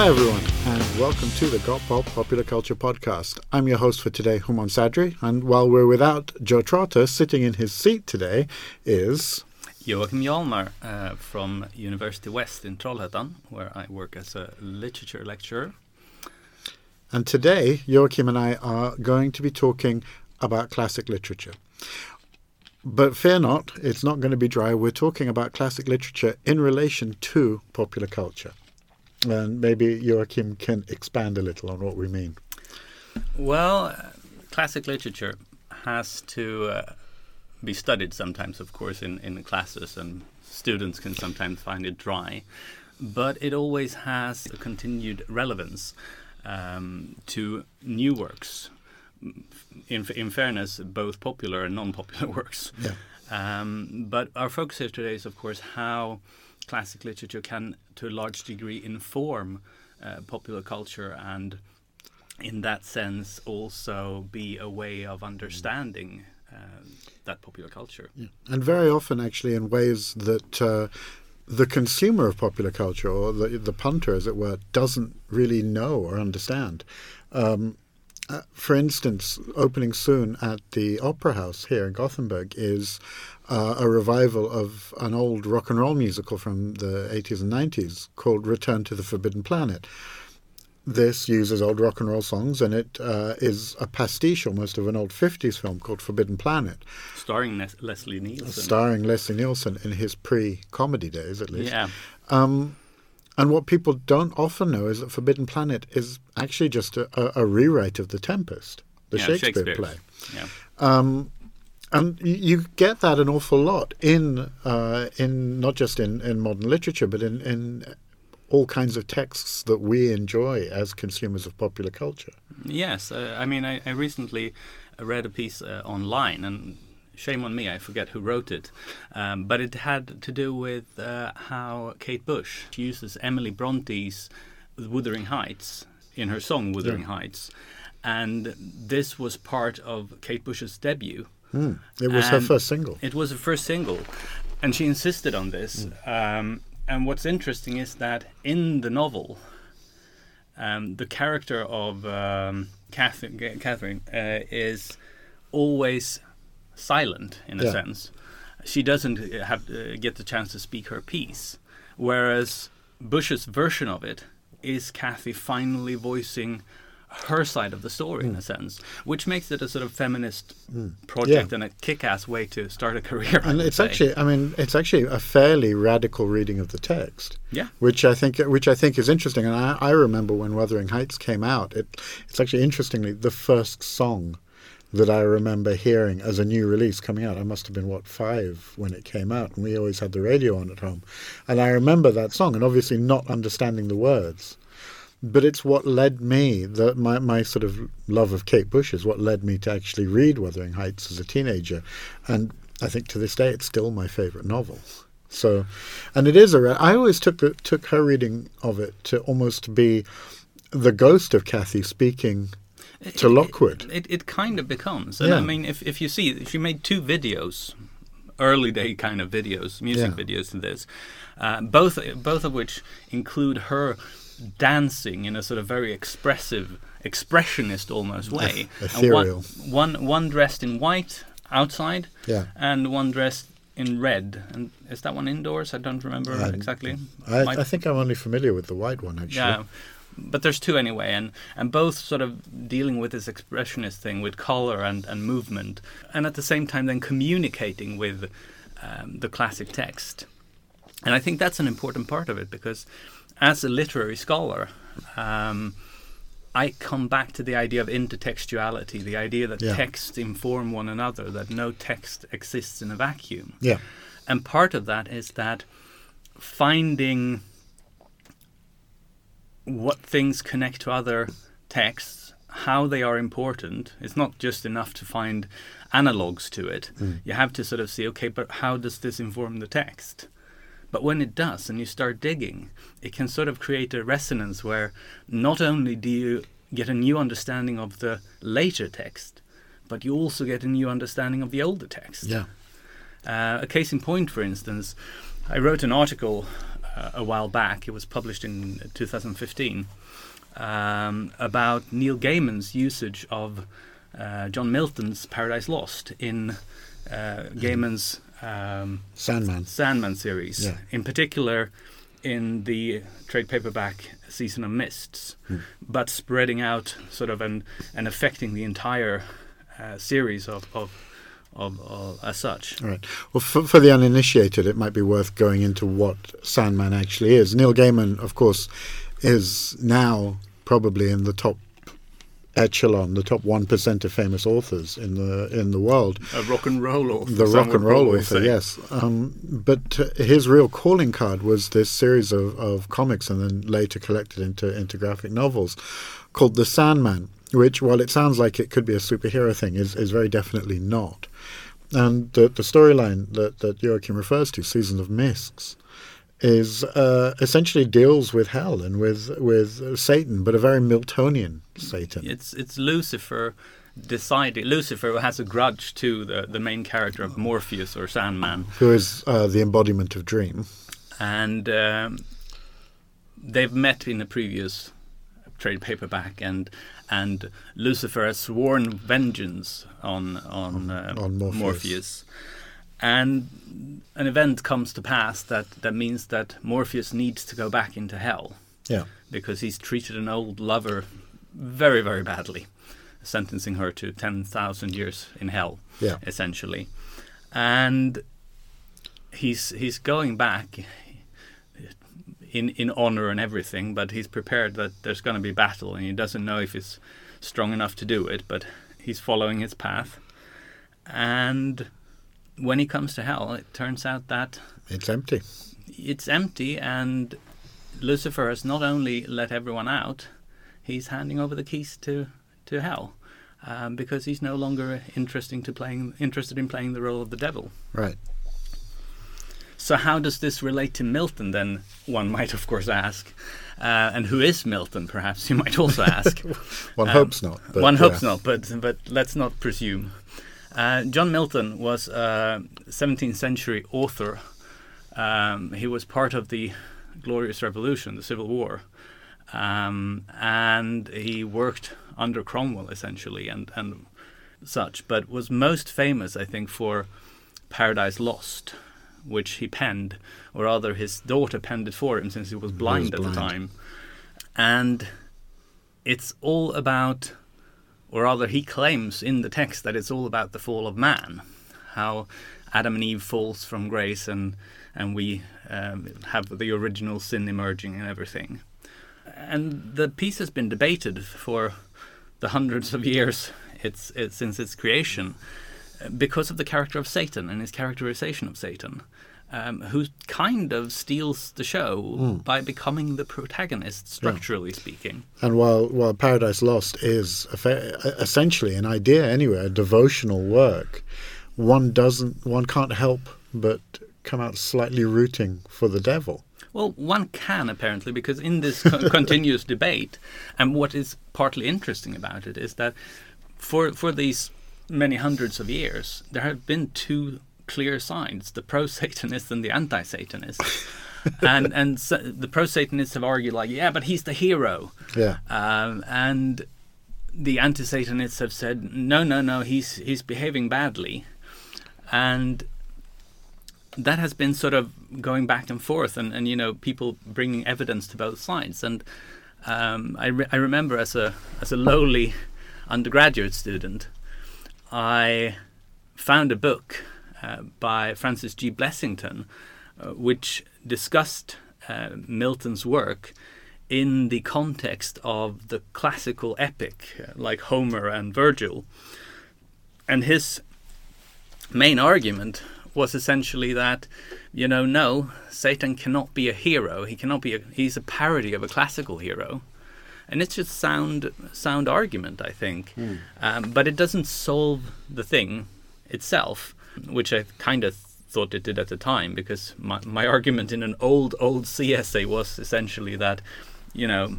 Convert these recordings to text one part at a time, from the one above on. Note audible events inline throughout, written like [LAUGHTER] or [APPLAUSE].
Hi, everyone, and welcome to the Got Pop Popular Culture Podcast. I'm your host for today, Houman Sadri, and while we're without Joe Trotta, sitting in his seat today is. Joakim Jahlmar uh, from University West in Trollhättan, where I work as a literature lecturer. And today, Joakim and I are going to be talking about classic literature. But fear not, it's not going to be dry. We're talking about classic literature in relation to popular culture. And maybe Joakim can expand a little on what we mean. Well, classic literature has to uh, be studied sometimes, of course, in, in classes, and students can sometimes find it dry. But it always has a continued relevance um, to new works. In, in fairness, both popular and non popular [LAUGHS] works. Yeah. Um, but our focus here today is, of course, how classic literature can, to a large degree, inform uh, popular culture and, in that sense, also be a way of understanding uh, that popular culture. Yeah. And very often, actually, in ways that uh, the consumer of popular culture, or the, the punter, as it were, doesn't really know or understand. Um, uh, for instance, opening soon at the Opera House here in Gothenburg is uh, a revival of an old rock and roll musical from the 80s and 90s called Return to the Forbidden Planet. This uses old rock and roll songs, and it uh, is a pastiche almost of an old 50s film called Forbidden Planet. Starring Leslie Nielsen. Starring Leslie Nielsen in his pre comedy days, at least. Yeah. Um, and what people don't often know is that Forbidden Planet is actually just a, a, a rewrite of The Tempest, the Yeah, Shakespeare play. Yeah. Um, and you get that an awful lot in uh, in not just in, in modern literature, but in, in all kinds of texts that we enjoy as consumers of popular culture. Yes, uh, I mean, I, I recently read a piece uh, online, and shame on me, I forget who wrote it, um, but it had to do with uh, how Kate Bush uses Emily Bronte's Wuthering Heights in her song Wuthering Heights, and this was part of Kate Bush's debut. It was her first single. It was her first single, and she insisted on this. Um, and what's interesting is that in the novel, um, the character of um, Catherine, Catherine uh, is always silent in a Yeah. sense. She doesn't have uh, get the chance to speak her piece, whereas Bush's version of it is Kathy finally voicing her side of the story in a sense, which makes it a sort of feminist project Mm. Yeah. and a kick-ass way to start a [LAUGHS] career. And it's say. actually, I mean, it's actually a fairly radical reading of the text. yeah, which I think which I think is interesting. And I, I remember when Wuthering Heights came out. It it's actually interestingly the first song that I remember hearing as a new release coming out. I must have been what five when it came out, and we always had the radio on at home. And I remember that song, and obviously not understanding the words. But it's what led me, the, my, my sort of love of Kate Bush is what led me to actually read Wuthering Heights as a teenager. And I think to this day it's still my favourite novel. So, and it is a. re- I always took the, took her reading of it to almost be the ghost of Kathy speaking to Lockwood. It, it kind of becomes. And Yeah. I mean, if, if you see, she made two videos, early day kind of videos, music Yeah. videos to this, uh, both both of which include her dancing in a sort of very expressive, expressionist almost way. And ethereal. one, one, one dressed in white outside, Yeah. and one dressed in red. And is that one indoors? I don't remember Um, exactly. I, I think I'm only familiar with the white one actually. yeah, but there's two anyway, and and both sort of dealing with this expressionist thing with color and and movement, and at the same time then communicating with um, the classic text, and I think that's an important part of it because as a literary scholar. Um, I come back to the idea of intertextuality, the idea that Yeah. texts inform one another, that no text exists in a vacuum. Yeah. And part of that is that finding what things connect to other texts, how they are important. It's not just enough to find analogues to it. You have to sort of see, okay, but how does this inform the text? But when it does, and you start digging, it can sort of create a resonance where not only do you get a new understanding of the later text, but you also get a new understanding of the older text. Yeah. Uh, a case in point, for instance, I wrote an article uh, a while back. It was published in 2015 um, about Neil Gaiman's usage of uh, John Milton's Paradise Lost in uh, Gaiman's um, Sandman. Sandman series, Yeah. in particular in the trade paperback Season of Mists, Hmm. but spreading out sort of and and affecting the entire uh, series of of, of, of as such. All right. Well, for, for the uninitiated, it might be worth going into what Sandman actually is. Neil Gaiman, of course, is now probably in the top echelon, the top one percent of famous authors in the in the world. A rock and roll author. the rock and roll author, say. yes. Um, but his real calling card was this series of, of comics and then later collected into, into graphic novels called The Sandman, which, while it sounds like it could be a superhero thing, is, is very definitely not. And the, the storyline that, that Joakim refers to, Season of Mists, is uh, essentially deals with hell and with with Satan, but a very Miltonian Satan. It's it's Lucifer decided. Lucifer has a grudge to the the main character of Morpheus or Sandman, Who is uh, the embodiment of dream? and um, they've met in a previous trade paperback, and and Lucifer has sworn vengeance on on, uh, On Morpheus. And an event comes to pass that that means that Morpheus needs to go back into hell Yeah. because he's treated an old lover very very badly, sentencing her to ten thousand years in hell Yeah. essentially, and he's he's going back in in honor and everything, but he's prepared that there's going to be battle, and he doesn't know if he's strong enough to do it, but he's following his path, and when he comes to hell, it turns out that It's empty. it's empty, and Lucifer has not only let everyone out, he's handing over the keys to to hell. Um, because he's no longer interesting to playing, interested in playing the role of the devil. Right. So how does this relate to Milton? Then one might, of course, ask. Uh, and who is Milton? Perhaps you might also ask. [LAUGHS] One Um, hopes not. But, one hopes not, but but let's not presume. Uh, John Milton was a 17th century author. Um, he was part of the Glorious Revolution, the Civil War, um, and he worked under Cromwell essentially, and and such. But was most famous, I think, for Paradise Lost, which he penned, or rather, his daughter penned it for him since he was blind at the time, and it's all about or rather he claims in the text that it's all about the fall of man how adam and eve falls from grace and and we um, have the original sin emerging and everything. And the piece has been debated for the hundreds of years it's, since its creation uh, because of the character of satan and his characterization of satan um, who kind of steals the show by becoming the protagonist structurally speaking. And while while Paradise Lost is a fa- essentially an idea anyway, a devotional work, one doesn't one can't help but come out slightly rooting for the devil. Well, one can apparently, because in this co- [LAUGHS] continuous debate, and what is partly interesting about it is that for for these many hundreds of years, there have been two clear sides: the pro-Satanists and the anti-Satanists. [LAUGHS] and and so the pro-Satanists have argued like, yeah, but he's the hero, Yeah. um, and the anti-Satanists have said, no, no, no, he's he's behaving badly, and that has been sort of going back and forth, and, and you know people bringing evidence to both sides. And um, I, re- I remember as a as a lowly undergraduate student, I found a book by Francis G. Blessington, uh, which discussed uh, Milton's work in the context of the classical epic, uh, like Homer and Virgil. And his main argument was essentially that, you know, no, Satan cannot be a hero. He cannot be. A, he's a parody of a classical hero, and it's just sound sound argument, I think. Um, but it doesn't solve the thing itself, which I kind of thought it did at the time, because my my argument in an old old C essay was essentially that, you know.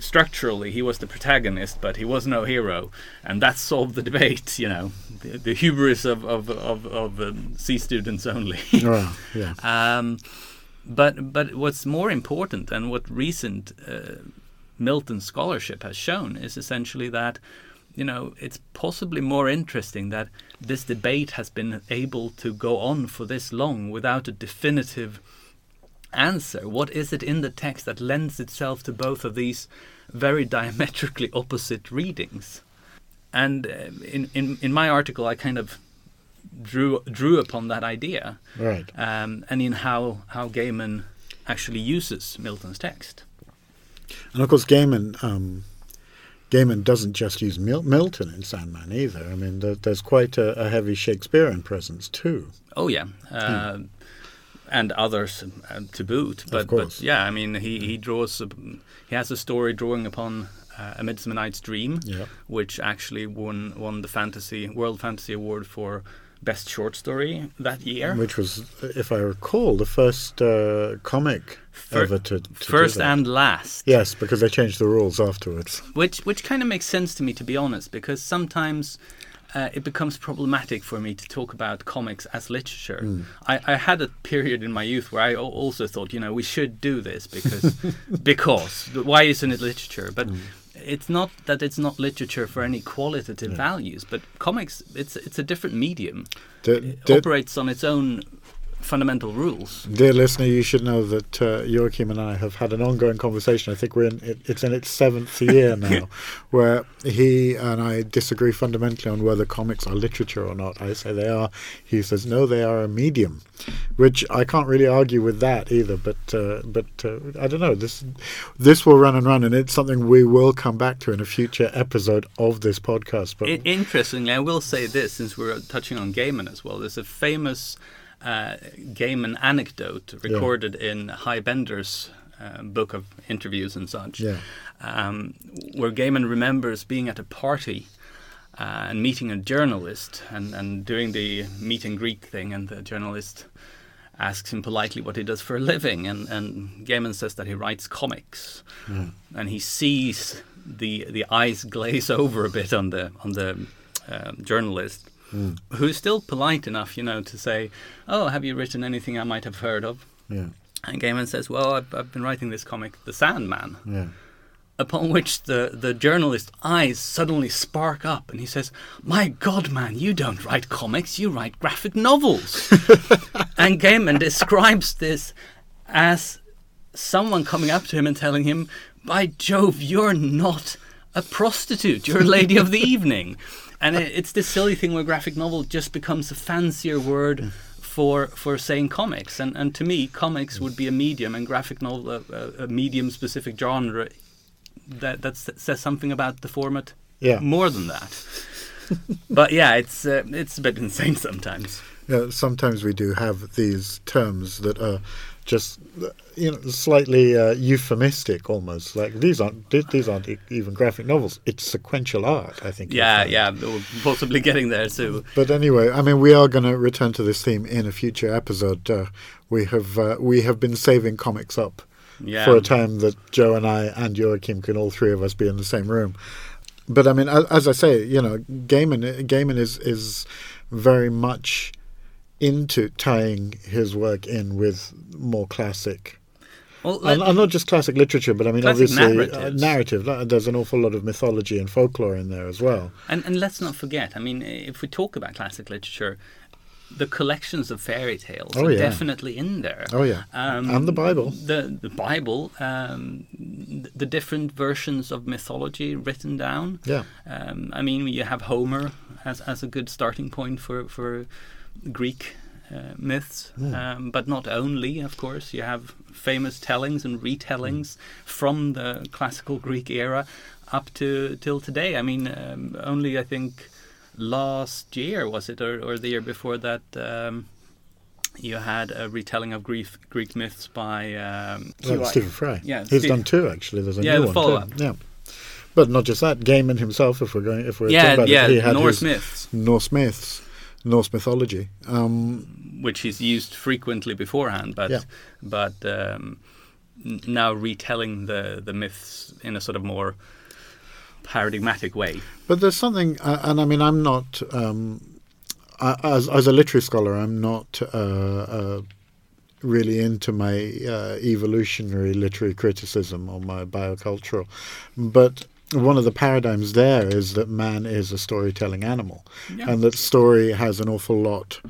Structurally, he was the protagonist, but he was no hero, and that solved the debate. You know, the, the hubris of of of, of um, C students only. [LAUGHS] Well, yeah. Um, But but what's more important and what recent uh, Milton scholarship has shown is essentially that you know it's possibly more interesting that this debate has been able to go on for this long without a definitive answer. What is it in the text that lends itself to both of these very [LAUGHS] diametrically opposite readings? And uh, in, in in my article, I kind of drew drew upon that idea, Right. um, and in how how Gaiman actually uses Milton's text. And of course, Gaiman, um, Gaiman doesn't just use Mil- Milton in Sandman either. I mean, there, there's quite a, a heavy Shakespearean presence too. Oh yeah, uh, and others uh, to boot. But, but yeah, I mean, he he draws. A, he has a story drawing upon uh, a Midsummer Night's Dream, Yeah. which actually won won the fantasy World Fantasy Award for best short story that year. Which was, if I recall, the first uh, comic Fir- ever to, to First and last. yes, because they changed the rules afterwards. which which kind of makes sense to me to be honest because sometimes uh, it becomes problematic for me to talk about comics as literature. I, I had a period in my youth where I also thought, you know, we should do this because [LAUGHS] because why isn't it literature? But it's not that it's not literature for any qualitative mm. values, but comics it's it's a different medium. The- It operates on its own fundamental rules. Dear listener, you should know that uh, Joakim and I have had an ongoing conversation. I think we're in it, it's in its seventh year [LAUGHS] now, where he and I disagree fundamentally on whether comics are literature or not. I say they are. He says no, they are a medium, which I can't really argue with that either. But uh, but uh, I don't know. This this will run and run, and it's something we will come back to in a future episode of this podcast. But I- interestingly, I will say this since we're touching on Gaiman as well. There's a famous uh, Gaiman anecdote recorded in Hy Bender's uh, book of interviews and such, Yeah. um, where Gaiman remembers being at a party. Uh, and meeting a journalist and, and doing the meet and greet thing, and the journalist asks him politely what he does for a living, and, and Gaiman says that he writes comics, and he sees the the eyes glaze [LAUGHS] over a bit on the on the um, journalist, Mm. who's still polite enough, you know, to say, "Oh, have you written anything I might have heard of?" yeah, And Gaiman says, "Well, I've, I've been writing this comic, The Sandman." yeah. Upon which the, the journalist's eyes suddenly spark up and he says, My God, man, you don't write comics, you write graphic novels. [LAUGHS] and Gaiman describes this as someone coming up to him and telling him, By Jove, you're not a prostitute, you're a lady of the evening. And it, it's this silly thing where graphic novel just becomes a fancier word mm. for for saying comics. And, and to me, comics would be a medium and graphic novel a, a, a medium specific genre that that says something about the format Yeah. more than that. [LAUGHS] but yeah, it's uh, it's a bit insane sometimes. Yeah, sometimes we do have these terms that are just you know slightly uh, euphemistic almost like these aren't these aren't even graphic novels. It's sequential art i think Yeah, yeah, possibly getting there too. but anyway i mean we are going to return to this theme in a future episode. Uh, we have uh, we have been saving comics up Yeah, for a time that joe and i and joakim can all three of us be in the same room. But i mean as, as i say you know gaiman gaiman is is very much into tying his work in with more classic. Well, let- and, and not just classic literature but i mean obviously uh, narrative. There's an awful lot of mythology and folklore in there as well. And, and let's not forget, I mean, if we talk about classic literature, the collections of fairy tales Oh, are yeah. definitely in there. oh yeah. Um, and the bible. The the Bible, um, th- the different versions of mythology written down. yeah. Um, I mean, you have Homer as as a good starting point for for Greek uh, myths, Hmm. um, but not only. Of course, you have famous tellings and retellings from the classical Greek era up to till today. I mean, um, only I think last year was it, or, or the year before that. Um, you had a retelling of Greek Greek myths by um, Like Stephen Fry. Yeah, he's Steve- done two actually. There's a Yeah, new the one follow-up. too. Yeah, but not just that. Gaiman himself, if we're going, if we're yeah, talking about yeah, it, he had Norse his myths. Norse myths, Norse mythology. Um, which is used frequently beforehand, but Yeah. but um, n- now retelling the the myths in a sort of more paradigmatic way. but there's something, uh, and I mean, I'm not um, I, as as a literary scholar, I'm not uh, uh, really into my uh, evolutionary literary criticism or my biocultural, but one of the paradigms there is that man is a storytelling animal, Yeah. and that story has an awful lot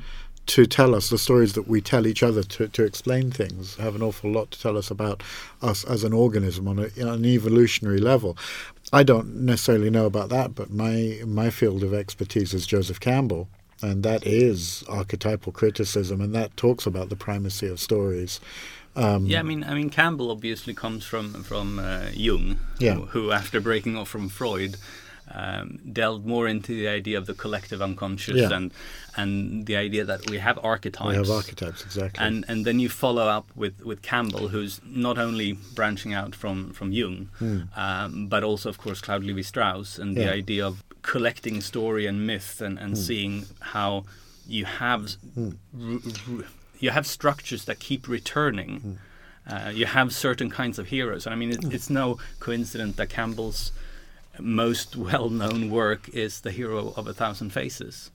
to tell us. The stories that we tell each other to, to explain things have an awful lot to tell us about us as an organism on, a, on an evolutionary level. I don't necessarily know about that, but my my field of expertise is Joseph Campbell, and that is archetypal criticism, and that talks about the primacy of stories. Um, Yeah, I mean, I mean, Campbell obviously comes from from uh, Jung, Yeah. who, who, after breaking off from Freud, um, delved more into the idea of the collective unconscious Yeah. and and the idea that we have archetypes. we have archetypes exactly. and and then you follow up with, with Campbell, who's not only branching out from from Jung, um, but also, of course, Claude Levi-Strauss and the Hmm. Idea of collecting story and myth and, and seeing how you have Hmm. r- r- you have structures that keep returning. Hmm. Uh, you have certain kinds of heroes. I mean, it, it's no coincidence that Campbell's most [LAUGHS] well-known work is the hero of a thousand faces.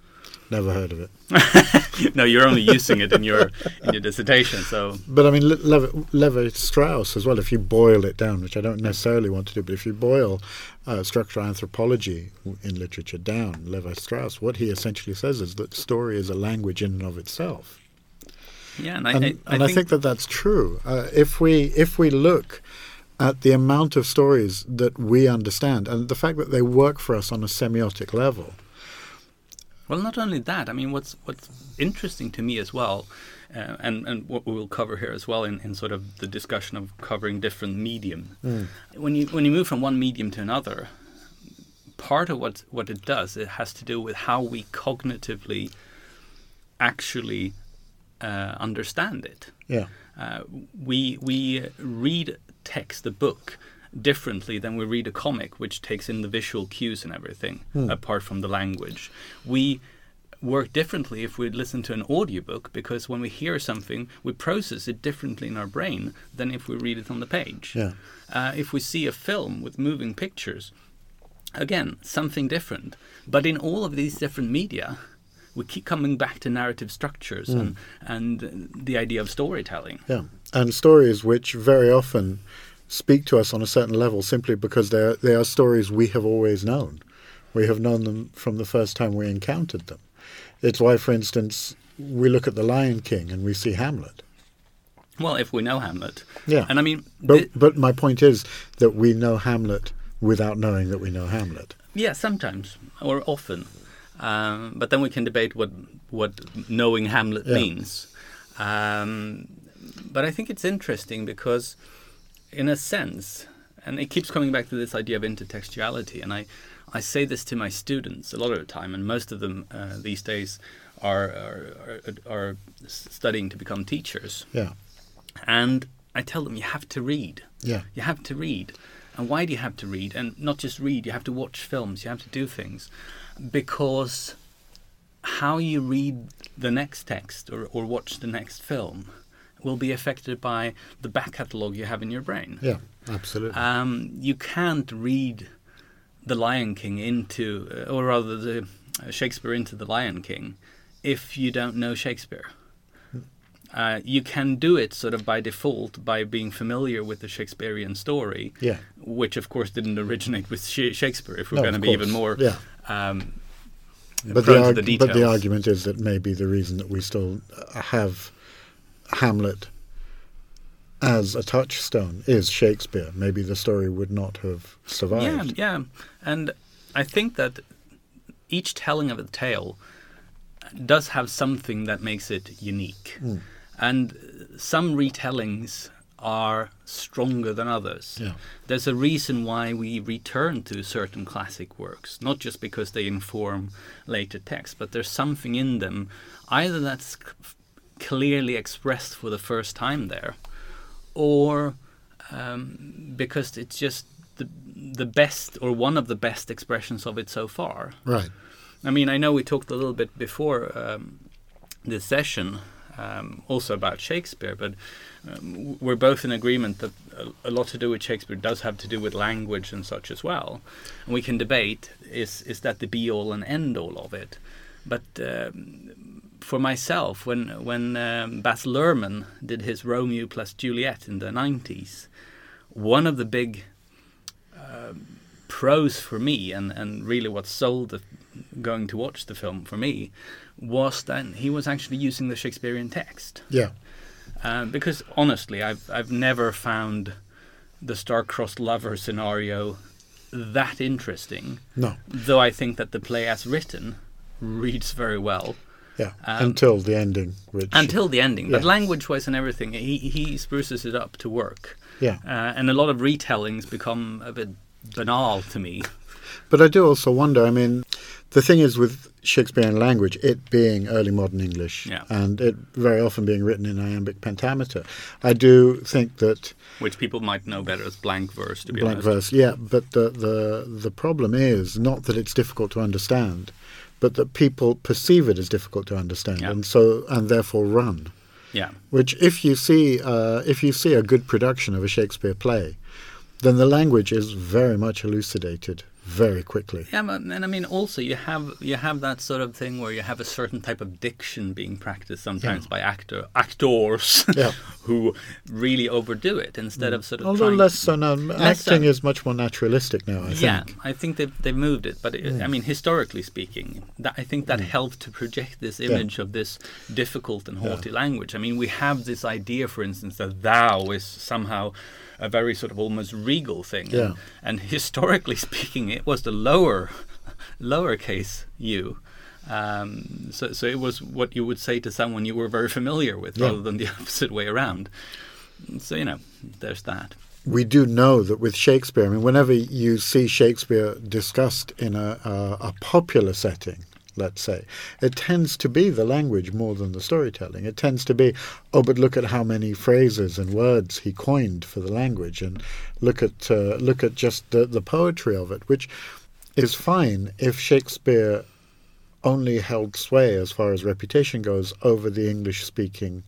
Never heard of it. [LAUGHS] no, you're only using it in your in your dissertation. So But I mean, Le- Levi, Levi Strauss as well. If you boil it down, which I don't necessarily want to do, but if you boil uh, structural anthropology in literature down, Levi Strauss, what he essentially says is that story is a language in and of itself. Yeah, and I, and, I, I and I think that that's true. Uh, if we if we look at the amount of stories that we understand and the fact that they work for us on a semiotic level, Well, not only that. I mean, what's what's interesting to me as well, uh, and and what we will cover here as well in, in sort of the discussion of covering different medium. When you when you move from one medium to another, part of what what it does it has to do with how we cognitively actually uh, understand it. yeah, Uh, we we read text, the book, differently than we read a comic, which takes in the visual cues and everything, apart from the language. We work differently if we listen to an audiobook because when we hear something, we process it differently in our brain than if we read it on the page. Yeah. Uh, if we see a film with moving pictures, again, something different. But in all of these different media, we keep coming back to narrative structures and, hmm. and the idea of storytelling. Yeah, and stories which very often speak to us on a certain level simply because they are, they are stories we have always known. We have known them from the first time we encountered them. It's why, for instance, we look at The Lion King and we see Hamlet. Well, if we know Hamlet. Yeah. And I mean, But, thi- but my point is that we know Hamlet without knowing that we know Hamlet. yeah, sometimes or often. Um, but then we can debate what what knowing Hamlet Yeah. means. Um, but I think it's interesting because, in a sense, and it keeps coming back to this idea of intertextuality. And I, I say this to my students a lot of the time, and most of them uh, these days are, are are are studying to become teachers. Yeah, And I tell them you have to read. yeah, You have to read. And why do you have to read? And not just read, you have to watch films, you have to do things. Because how you read the next text or, or watch the next film will be affected by the back catalogue you have in your brain. yeah, absolutely. Um, you can't read The Lion King into, or rather, the uh, Shakespeare into The Lion King, if you don't know Shakespeare. Uh, you can do it sort of by default by being familiar with the Shakespearean story, yeah, which of course didn't originate with Shakespeare. If we're No, going to be even more Yeah. um, but the, arg- the but the argument is that maybe the reason that we still uh, have Hamlet as a touchstone is Shakespeare. Maybe the story would not have survived. yeah. And I think that each telling of a tale does have something that makes it unique. Hmm. And some retellings are stronger than others. Yeah. There's a reason why we return to certain classic works, not just because they inform later texts, but there's something in them, either that's c- clearly expressed for the first time there, or um, because it's just the the best or one of the best expressions of it so far. Right. I mean, I know we talked a little bit before um, this session um, also about Shakespeare, but um, we're both in agreement that a, a lot to do with Shakespeare does have to do with language and such as well. And we can debate is is that the be all and end all of it, but um, for myself, when when um, Baz Luhrmann did his Romeo plus Juliet in the '90s, one of the big um, pros for me, and and really what sold the going to watch the film for me, was that he was actually using the Shakespearean text. Yeah. Uh, because honestly, I've I've never found the star-crossed lover scenario that interesting. No. Though I think that the play as written reads very well. Yeah. Um, until the ending, which Until the ending, but language-wise and everything, he he spruces it up to work. yeah. Uh, and a lot of retellings become a bit banal to me. But I do also wonder. I mean, the thing is with Shakespearean language, it being early modern English, Yeah. and it very often being written in iambic pentameter. I do think that which people might know better as blank verse, to be blank honest. verse, yeah. But the the the problem is not that it's difficult to understand, but that people perceive it as difficult to understand, Yeah. and so and therefore run. Yeah, Which, if you see, uh, if you see a good production of a Shakespeare play, then the language is very much elucidated very quickly. yeah, and I mean also you have you have that sort of thing where you have a certain type of diction being practiced sometimes by actor actors [LAUGHS] Yeah. [LAUGHS] who really overdo it instead of sort of Although less so now, Less so. acting is much more naturalistic now. I think. yeah, I think they've they've moved it, but it, I mean, historically speaking, that I think that mm. helped to project this image of this difficult and haughty language. I mean, we have this idea, for instance, that thou is somehow a very sort of almost regal thing, Yeah. and, and historically [LAUGHS] speaking, it was the lower, lowercase u. Um, so, so it was what you would say to someone you were very familiar with, Yeah. rather than the [LAUGHS] opposite way around. So you know, there's that. we do know that with Shakespeare, I mean, whenever you see Shakespeare discussed in a, a, a popular setting, let's say, it tends to be the language more than the storytelling. It tends to be, oh, but look at how many phrases and words he coined for the language, and look at uh, look at just the, the poetry of it, which is fine if Shakespeare only held sway as far as reputation goes over the English-speaking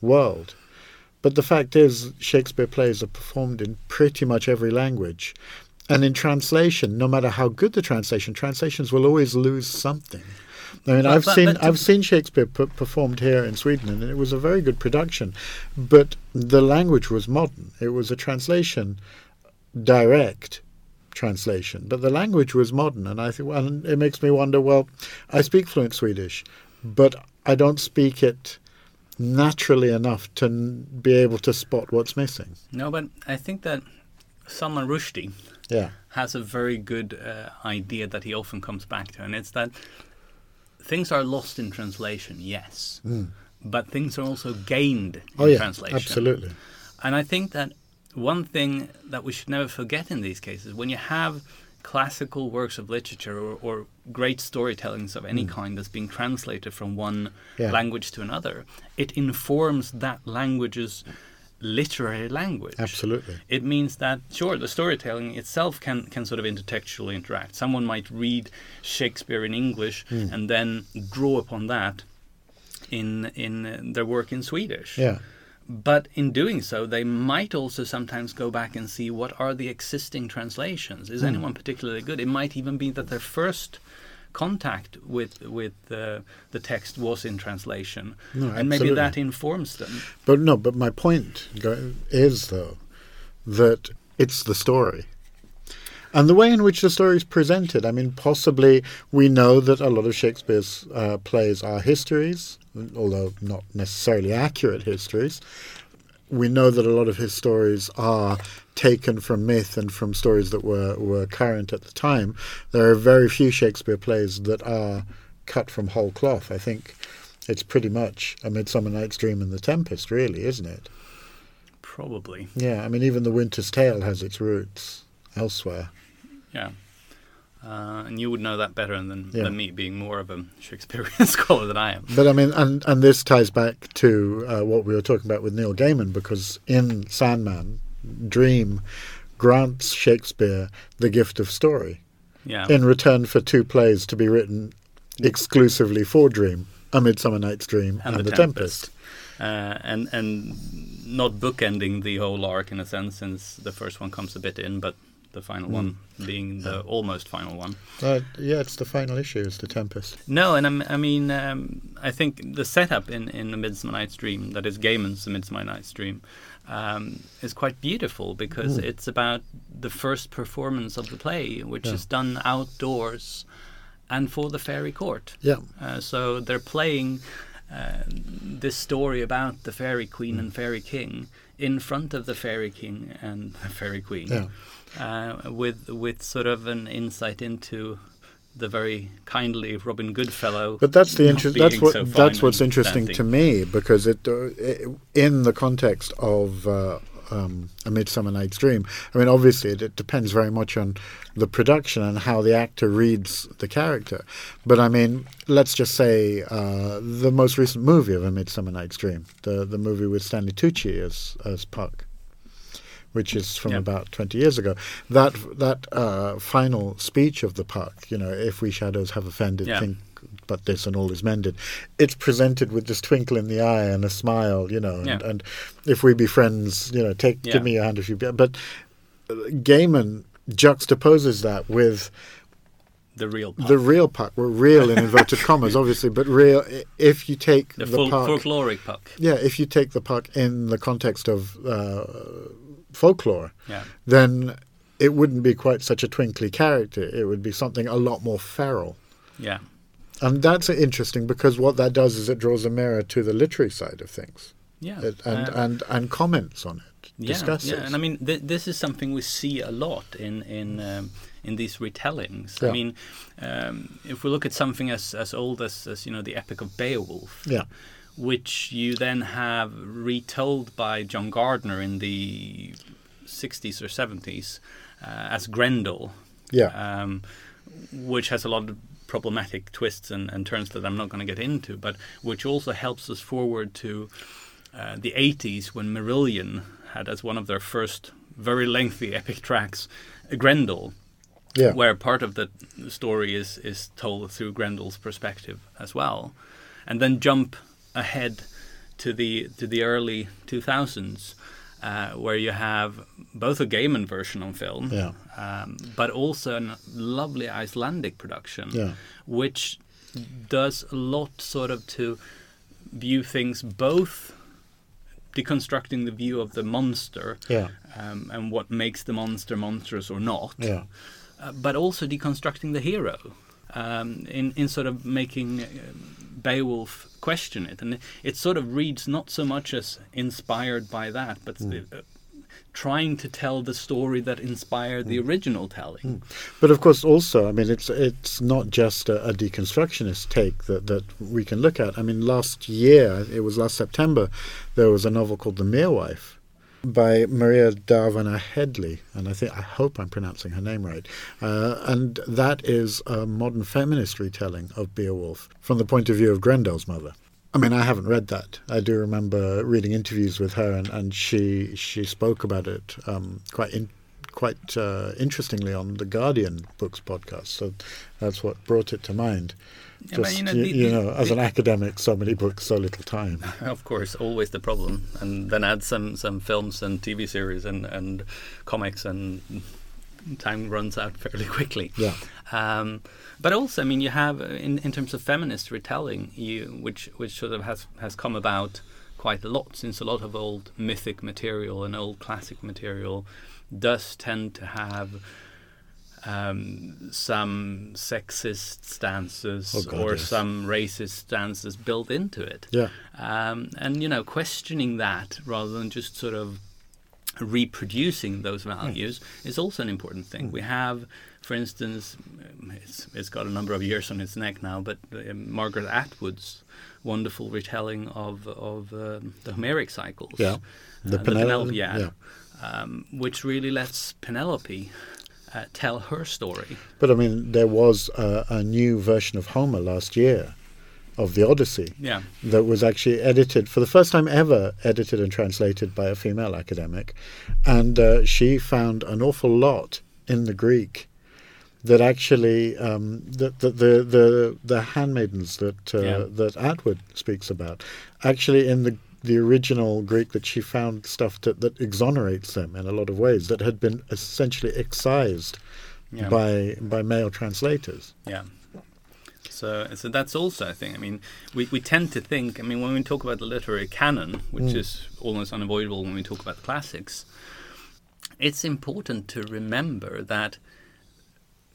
world. But the fact is, Shakespeare plays are performed in pretty much every language. And in translation, no matter how good the translation, translations will always lose something. I mean, I've but- seen but I've seen Shakespeare p- performed here in Sweden, and it was a very good production. But the language was modern; it was a translation, direct translation, but the language was modern. And I think, well, and it makes me wonder. Well, I speak fluent Swedish, but I don't speak it naturally enough to n- be able to spot what's missing. No, but I think that Salman Rushdie Yeah, has a very good uh, idea that he often comes back to, and it's that things are lost in translation, yes, but things are also gained in oh yeah, translation. absolutely. And I think that one thing that we should never forget in these cases, when you have classical works of literature or, or great storytellings of any kind that's being translated from one. Yeah. language to another, it informs that language's literary language. Absolutely. It means that sure, the storytelling itself can can sort of intertextually interact. Someone might read Shakespeare in English Hmm. and then draw upon that in in uh, their work in Swedish. Yeah, But in doing so, they might also sometimes go back and see what are the existing translations. Is anyone particularly good? It might even be that their first contact with with uh, the text was in translation, No, and maybe that informs them. but no. But my point is though that it's the story. And the way in which the story is presented, I mean, possibly we know that a lot of Shakespeare's uh, plays are histories, although not necessarily accurate histories. We know that a lot of his stories are taken from myth and from stories that were, were current at the time. There are very few Shakespeare plays that are cut from whole cloth. I think it's pretty much A Midsummer Night's Dream and The Tempest, really, isn't it? Probably, Yeah, I mean, even The Winter's Tale has its roots elsewhere. yeah. Uh, and you would know that better than, Yeah. than me, being more of a Shakespearean [LAUGHS] scholar than I am. But I mean, and and this ties back to uh, what we were talking about with Neil Gaiman, because in Sandman, Dream grants Shakespeare the gift of story Yeah. in return for two plays to be written exclusively for Dream: A Midsummer Night's Dream and, The, Tempest. Uh, and and not bookending the whole arc in a sense, since the first one comes a bit in, but the final one being the almost final one. Uh, yeah, it's the final issue. It's the Tempest. No, and I'm, I mean, um, I think the setup in in A Midsummer Night's Dream, that is Gaiman's A Midsummer Night's Dream, um, is quite beautiful because Mm. it's about the first performance of the play, which Yeah. is done outdoors and for the fairy court. Yeah, Uh, so they're playing uh, this story about the fairy queen and fairy king in front of the fairy king and [LAUGHS] the fairy queen, yeah. uh, with with sort of an insight into the very kindly Robin Goodfellow. But that's the interest. That's what. so that's what's interesting to me because it, uh, i in the context of uh, um, A Midsummer Night's Dream. I mean, obviously, it, it depends very much on the production and how the actor reads the character. But I mean, let's just say uh, the most recent movie of A Midsummer Night's Dream, the the movie with Stanley Tucci as as Puck. Which is from Yeah. about twenty years ago. That that uh, final speech of the Puck, you know, if we shadows have offended, Yeah. think but this and all is mended. It's presented with this twinkle in the eye and a smile, you know, and, Yeah. and if we be friends, you know, take Yeah. give me your hand if you be. But uh, Gaiman juxtaposes that with the real the real puck. We're real in inverted [LAUGHS] commas, obviously, but real. If you take the, the, full puck, folkloric puck. yeah, if you take the puck in the context of uh, folklore, Yeah, then it wouldn't be quite such a twinkly character. It would be something a lot more feral. yeah, And that's interesting because what that does is it draws a mirror to the literary side of things yeah. it, and, Uh, and, and comments on it, yeah, discusses. Yeah, and I mean, th- this is something we see a lot in in um, in these retellings. Yeah. I mean, um, if we look at something as as old as, as you know the Epic of Beowulf, yeah, which you then have retold by John Gardner in the 60s or 70s uh, as Grendel, yeah, um, which has a lot of problematic twists and, and turns that I'm not going to get into, but which also helps us forward to uh, the 80s when Marillion had as one of their first very lengthy [LAUGHS] epic tracks Grendel, yeah, where part of the story is is told through Grendel's perspective as well, and then jump ahead to the to the early 2000s, uh, where you have both a Gaiman version on film, Yeah. um, but also a lovely Icelandic production, Yeah. which does a lot sort of to view things both deconstructing the view of the monster yeah, um, and what makes the monster monstrous or not yeah, uh, but also deconstructing the hero um, in in sort of making uh, Beowulf question it, and it, it sort of reads not so much as inspired by that, but Mm. uh, trying to tell the story that inspired Mm. the original telling. But of course, also, I mean, it's it's not just a, a deconstructionist take that, that we can look at. I mean, last year, it was last September, there was a novel called The Mere Wife by Maria Dahvana Headley, and I think I hope I'm pronouncing her name right. Uh, and that is a modern feminist retelling of Beowulf from the point of view of Grendel's mother. I mean, I haven't read that. I do remember reading interviews with her, and, and she she spoke about it um, quite in, quite uh, interestingly on the Guardian Books podcast. So that's what brought it to mind. Just you know, the- you the- know, as the- an academic, so many books, so little time. [LAUGHS] Of course, always the problem, and then add some some films and TV series and and comics, and time runs out [LAUGHS] fairly quickly. Yeah, Um, but also, I mean, you have in in terms of feminist retelling, you which which sort of has has come about quite a lot since a lot of old mythic material and old classic material does tend to have um, some sexist stances Oh, God, or yes. some racist stances built into it. yeah, Um, and you know, questioning that rather than just sort of reproducing those values is also an important thing. We have, for instance, it's, it's got a number of years on its neck now, but uh, Margaret Atwood's wonderful retelling of of um, the Homeric cycles, yeah. The uh, Penelope, yeah, yeah. Um, which really lets Penelope uh, tell her story. But I mean, there was a, a new version of Homer last year, of the Odyssey, Yeah, that was actually edited for the first time ever, edited and translated by a female academic, and uh, she found an awful lot in the Greek that actually um, the, the the the handmaidens that uh, Yeah. that Atwood speaks about actually in the the original Greek that she found stuff that, that exonerates them in a lot of ways that had been essentially excised Yeah. by by male translators. Yeah. So, so that's also a thing. I mean, we, we tend to think. I mean, when we talk about the literary canon, which Mm. is almost unavoidable when we talk about the classics, it's important to remember that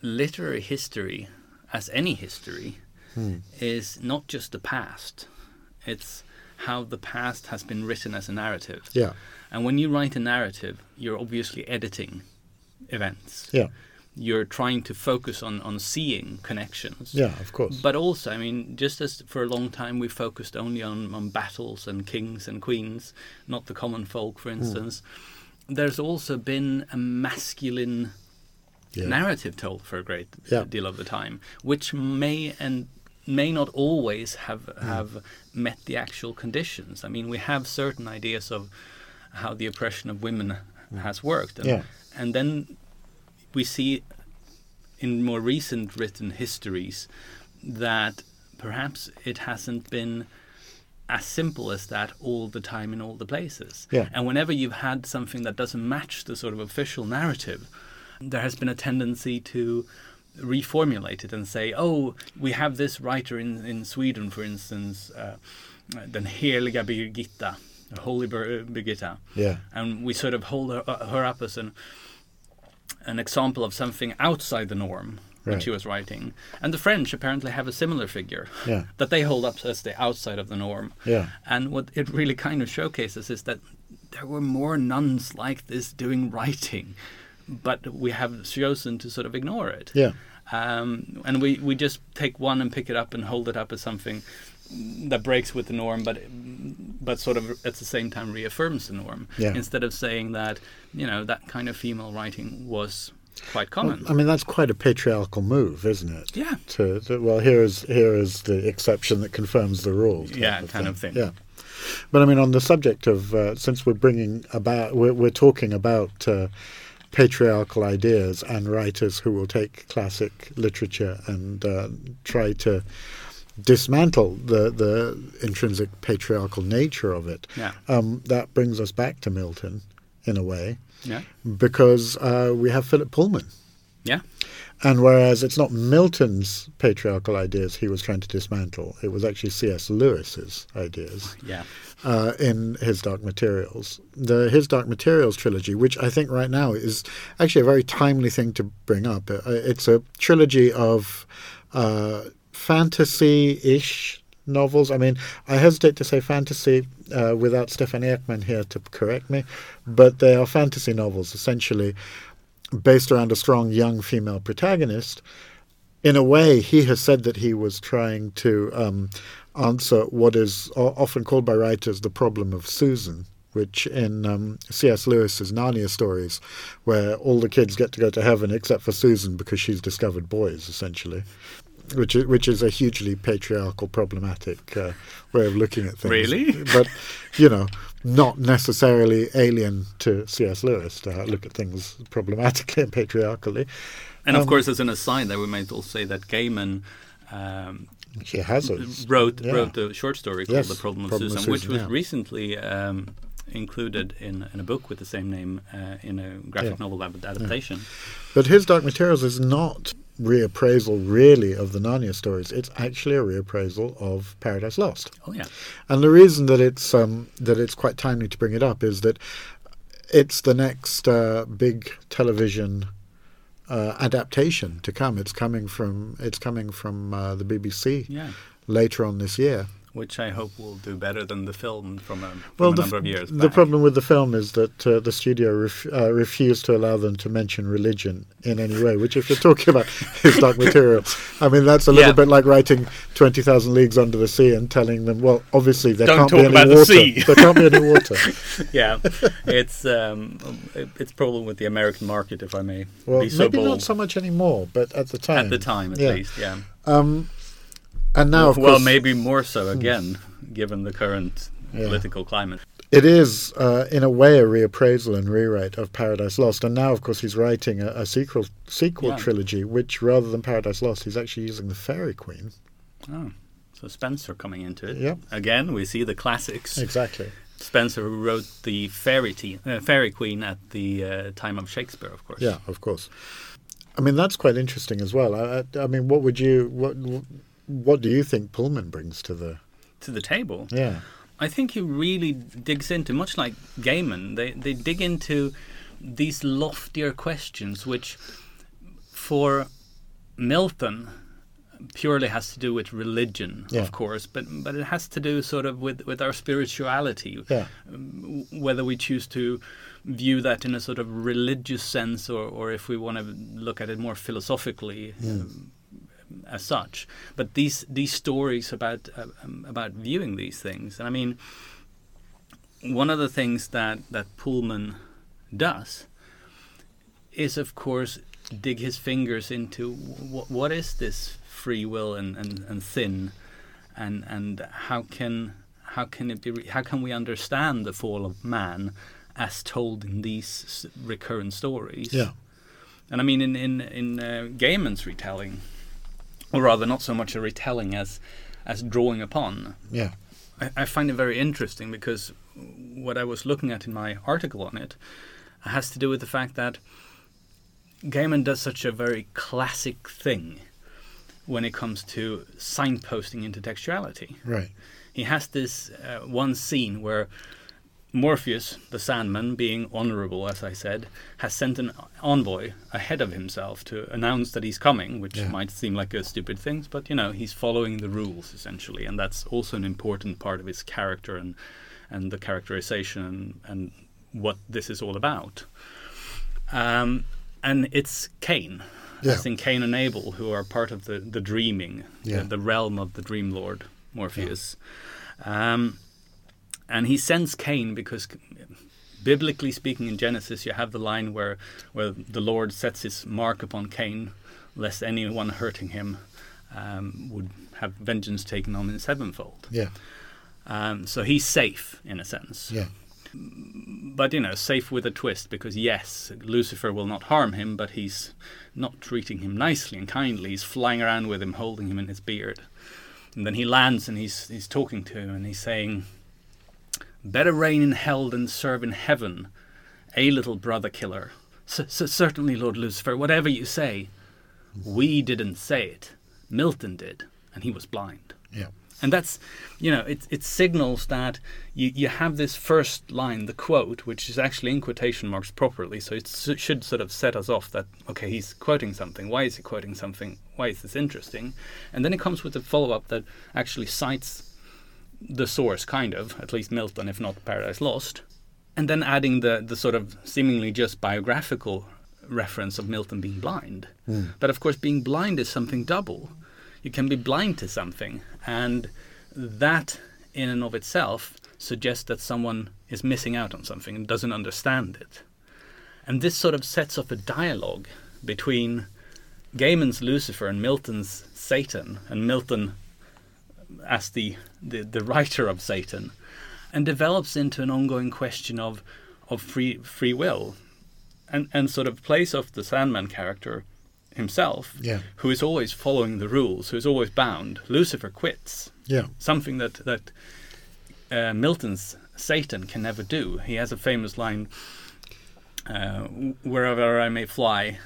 literary history, as any history, Hmm. is not just the past. It's how the past has been written as a narrative. Yeah, And when you write a narrative, you're obviously editing events. yeah, You're trying to focus on, on seeing connections. yeah. Of course. But also, I mean, just as for a long time we focused only on, on battles and kings and queens, not the common folk, for hmm. instance, there's also been a masculine yeah. narrative told for a great Yeah. deal of the time, which may and may not always have Hmm. have met the actual conditions. I mean, we have certain ideas of how the oppression of women has worked, and. Yeah. and then we see in more recent written histories that perhaps it hasn't been as simple as that all the time in all the places. Yeah. And whenever you've had something that doesn't match the sort of official narrative, there has been a tendency to reformulate it and say, oh, we have this writer in, in Sweden, for instance, uh, Den heliga Birgitta, the Holy Bir- Birgitta, Yeah, and we sort of hold her, uh, her up as an an example of something outside the norm when Right. she was writing. And the French apparently have a similar figure yeah, [LAUGHS] that they hold up as the outside of the norm. yeah, And what it really kind of showcases is that there were more nuns like this doing writing, but we have chosen to sort of ignore it. yeah, Um, and we, we just take one and pick it up and hold it up as something that breaks with the norm, but but sort of at the same time reaffirms the norm. Yeah. Instead of saying that you know that kind of female writing was quite common. I mean, that's quite a patriarchal move, isn't it? yeah. To, to well, here is here is the exception that confirms the rule. Yeah, kind of thing. Yeah, but I mean, on the subject of uh, since we're bringing about, we're, we're talking about uh, patriarchal ideas and writers who will take classic literature and uh, try to dismantle the the intrinsic patriarchal nature of it. Yeah. Um, that brings us back to Milton, in a way, Yeah. because uh, we have Philip Pullman. Yeah. And whereas it's not Milton's patriarchal ideas he was trying to dismantle, it was actually C.S. Lewis's ideas Yeah. uh, in his Dark Materials. The his Dark Materials trilogy, which I think right now is actually a very timely thing to bring up. Uh, it's a trilogy of uh, fantasy-ish novels. I mean, I hesitate to say fantasy uh, without Stefan Ekman here to correct me, but they are fantasy novels essentially based around a strong young female protagonist. In a way, he has said that he was trying to um, answer what is often called by writers the problem of Susan, which in um, C.S. Lewis's Narnia stories, where all the kids get to go to heaven except for Susan because she's discovered boys, essentially. Which is, which is a hugely patriarchal, problematic uh, way of looking at things. Really? But, you know, not necessarily alien to C.S. Lewis to look at things problematically and patriarchally. And of Um, course, as an aside, there we might also say that Gaiman um, She has it. wrote yeah. wrote a short story called Yes, "The Problem of Problem of Susan," which was yeah. recently um, included in, in a book with the same name uh, in a graphic Yeah. novel ad- adaptation. But his Dark Materials is not reappraisal really of the Narnia stories. It's actually a reappraisal of Paradise Lost. Oh yeah, And the reason that it's um, that it's quite timely to bring it up is that it's the next uh, big television uh, adaptation to come. It's coming from it's coming from uh, the BBC yeah. later on this year. Which I hope will do better than the film from a, from Well, a the, number of years the problem with the film is that uh, the studio ref, uh, refused to allow them to mention religion in any way. Which, if you're talking about [LAUGHS] his dark material, I mean that's a little Yeah. bit like writing Twenty Thousand Leagues Under the Sea and telling them, well, obviously there Don't can't talk be any about the water. sea. there can't be any water. [LAUGHS] yeah, it's um, it's problem with the American market, if I may Well, be so maybe bold. not so much anymore, but at the time, At the time, at yeah. least, yeah. Um, and now, of well, course, Hmm. maybe more so again, given the current Yeah. political climate. It is, uh, in a way, a reappraisal and rewrite of Paradise Lost. And now, of course, he's writing a, a sequel sequel Yeah. trilogy, which rather than Paradise Lost, he's actually using the Faerie Queene. Oh. So Spenser coming into it. Yep. Again, we see the classics. Exactly. Spenser, who wrote the Fairy, Tea, uh, Faerie Queene at the uh, time of Shakespeare, of course. Yeah, of course. I mean, that's quite interesting as well. I, I, I mean, what would you what what do you think Pullman brings to the To the table. yeah I think he really digs into, much like Gaiman, they, they dig into these loftier questions, which for Milton purely has to do with religion, Yeah. of course, but but it has to do sort of with, with our spirituality, yeah um, whether we choose to view that in a sort of religious sense or, or if we want to look at it more philosophically um, as such. But these these stories about uh, um, about viewing these things, and I mean, one of the things that that Pullman does is, of course, dig his fingers into what what is this free will and, and, and sin, and and how can how can it be re- how can we understand the fall of man as told in these s- recurrent stories? yeah And I mean, in in in uh, Gaiman's retelling, or rather, not so much a retelling as as drawing upon. yeah. I, I find it very interesting because what I was looking at in my article on it has to do with the fact that Gaiman does such a very classic thing when it comes to signposting intertextuality right. He has this uh, one scene where Morpheus, the Sandman, being honorable, as I said, has sent an envoy ahead of himself to announce that he's coming, which Yeah. might seem like a stupid thing, but you know, he's following the rules essentially, and that's also an important part of his character and and the characterization and, and what this is all about. Um, and it's Cain, Yeah. as in Cain and Abel, who are part of the, the dreaming, Yeah. the, the realm of the Dream Lord Morpheus. Um, and he sends Cain because, biblically speaking, in Genesis, you have the line where, where the Lord sets his mark upon Cain, lest anyone hurting him um, would have vengeance taken on in sevenfold. yeah Um, so he's safe, in a sense yeah but you know, safe with a twist because yes, Lucifer will not harm him, but he's not treating him nicely and kindly. He's flying around with him, holding him in his beard, and then he lands and he's he's talking to him and he's saying, "Better reign in hell than serve in heaven, a little brother killer." Certainly, Lord Lucifer, whatever you say, we didn't say it. Milton did, and he was blind. yeah And that's, you know, it, it signals that you, you have this first line, the quote, which is actually in quotation marks properly. So it s- should sort of set us off that, okay, he's quoting something. Why is he quoting something? Why is this interesting? And then it comes with a follow up that actually cites the source, kind of, at least Milton, if not Paradise Lost. And then adding the, the sort of seemingly just biographical reference of Milton being blind. Hmm. But of course, being blind is something double. You can be blind to something, and that in and of itself suggests that someone is missing out on something and doesn't understand it. And this sort of sets up a dialogue between Gaiman's Lucifer and Milton's Satan, and Milton as the, the, the writer of Satan, and develops into an ongoing question of, of free, free will and, and sort of plays off the Sandman character himself, Yeah. who is always following the rules, who is always bound. Lucifer quits, yeah something that that uh, Milton's Satan can never do. He has a famous line: uh, "Wherever I may fly,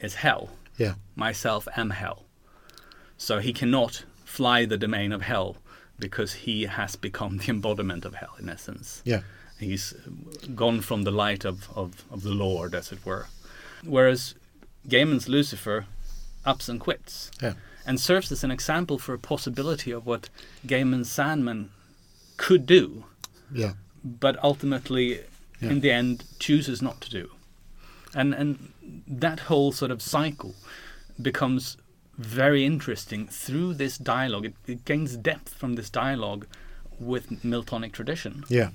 is hell. yeah Myself am hell." So he cannot fly the domain of hell because he has become the embodiment of hell, in essence yeah he's gone from the light of, of, of the Lord, as it were. Whereas Gaiman's Lucifer ups and quits yeah and serves as an example for a possibility of what Gaiman's Sandman could do, yeah but ultimately, Yeah. in the end, chooses not to do. And and that whole sort of cycle becomes very interesting through this dialogue. It, it gains depth from this dialogue with Miltonic tradition. yeah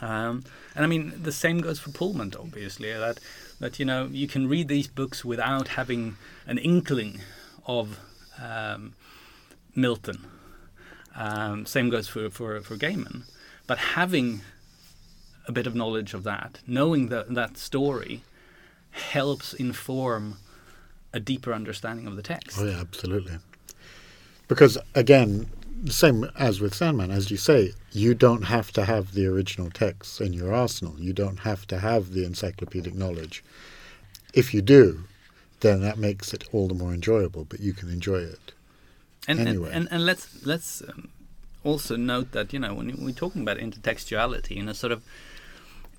Um, and I mean, the same goes for Pullman, obviously. That that you know you can read these books without having an inkling of um, Milton. Um, same goes for, for for Gaiman, but having a bit of knowledge of that, knowing that that story, helps inform a deeper understanding of the text. oh yeah absolutely because again, the same as with Sandman, as you say, you don't have to have the original texts in your arsenal. You don't have to have the encyclopedic knowledge. If you do, then that makes it all the more enjoyable. But you can enjoy it. And Anyway. and, and, and let's let's um, also note that you know when we're talking about intertextuality in a sort of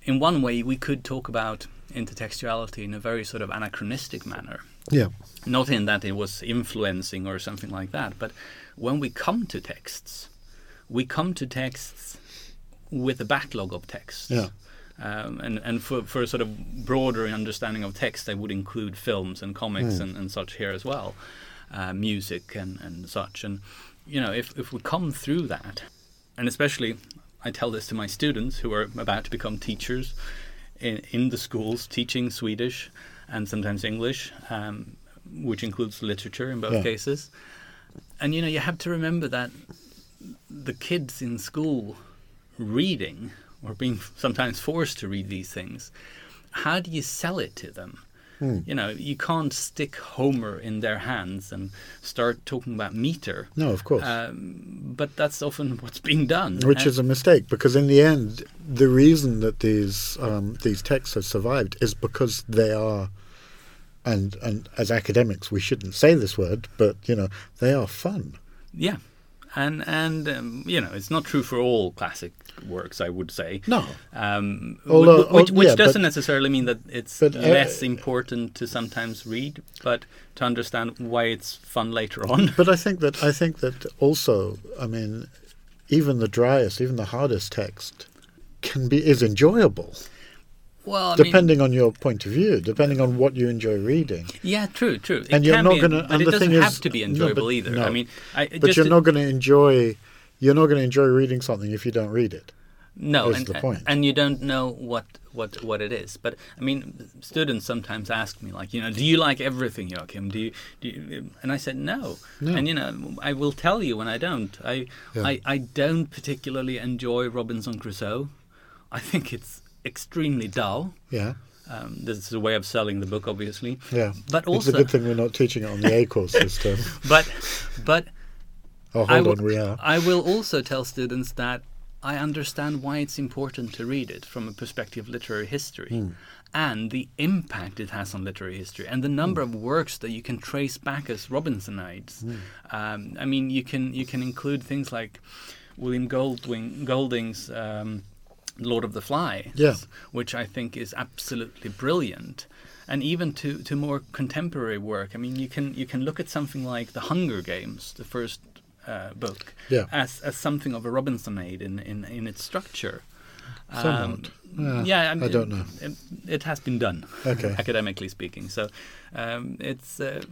in one way we could talk about intertextuality in a very sort of anachronistic manner Yeah. not in that it was influencing or something like that, but when we come to texts, we come to texts with a backlog of texts. Yeah. Um, and and for, for a sort of broader understanding of text, I would include films and comics and, and such here as well, uh, music and, and such. And, you know, if, if we come through that, and especially I tell this to my students who are about to become teachers in, in the schools, teaching Swedish and sometimes English, um, which includes literature in both Yeah. cases. And, you know, you have to remember that the kids in school reading or being sometimes forced to read these things, how do you sell it to them? Hmm. You know, you can't stick Homer in their hands and start talking about meter. No, of course. Um, but that's often [LAUGHS] what's being done. Which And- is a mistake because in the end, the reason that these um, these texts have survived is because they are, and and as academics we shouldn't say this word, but you know they are fun. yeah, and and um, you know it's not true for all classic works. I would say. No, Um, Although- wh- which, which yeah, doesn't necessarily mean that it's But, uh, less important to sometimes read, but to understand why it's fun later on. [LAUGHS] but I think that I think that also, I mean, even the driest, even the hardest text can be is enjoyable, well, I mean, depending on your point of view, depending on what you enjoy reading. yeah, true, true. It And you're not gonna- and it the doesn't thing have is- to be no, enjoyable but- either. no. I mean, I, But you're to- not going to enjoy. You're not going to enjoy reading something if you don't read it. No, and, the point. and you don't know what, what what it is. But I mean, students sometimes ask me, like, you know, do you like everything, Joakim? Do you, do you? And I said no. No. And you know, I will tell you when I don't. I, Yeah. I I don't particularly enjoy Robinson Crusoe. I think it's extremely dull. Yeah, Um, this is a way of selling the book, obviously. yeah. But also, it's a good thing we're not teaching it on the A course this [LAUGHS] term. but but Oh, I hold will- on, we are. I will also tell students that I understand why it's important to read it from a perspective of literary history Hmm. and the impact it has on literary history and the number of works that you can trace back as Robinsonades. Hmm. Um, I mean, you can you can include things like William Goldwing, Golding's um, Lord of the Flies, Yeah. which I think is absolutely brilliant. And even to, to more contemporary work, I mean, you can you can look at something like The Hunger Games, the first uh, book, Yeah. as as something of a Robinsonade in in, in its structure. Um. Yeah, yeah, I don't know. It, it has been done, Okay. [LAUGHS] academically speaking. So um, it's uh,